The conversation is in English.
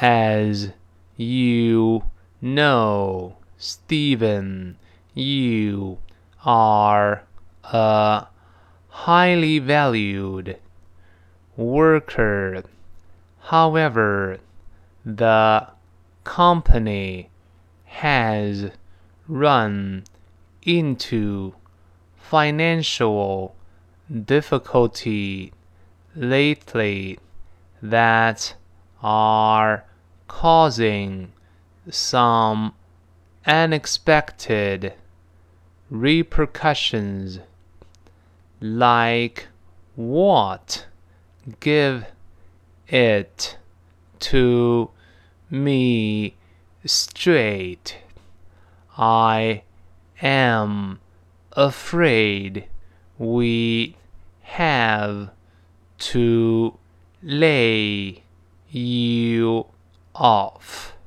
As you know, Steven, you are a highly valued worker. However, the company has run into financial difficulty lately that are causing some unexpected repercussions. Like what? Give it to me straight. I am afraid we have to lay you off.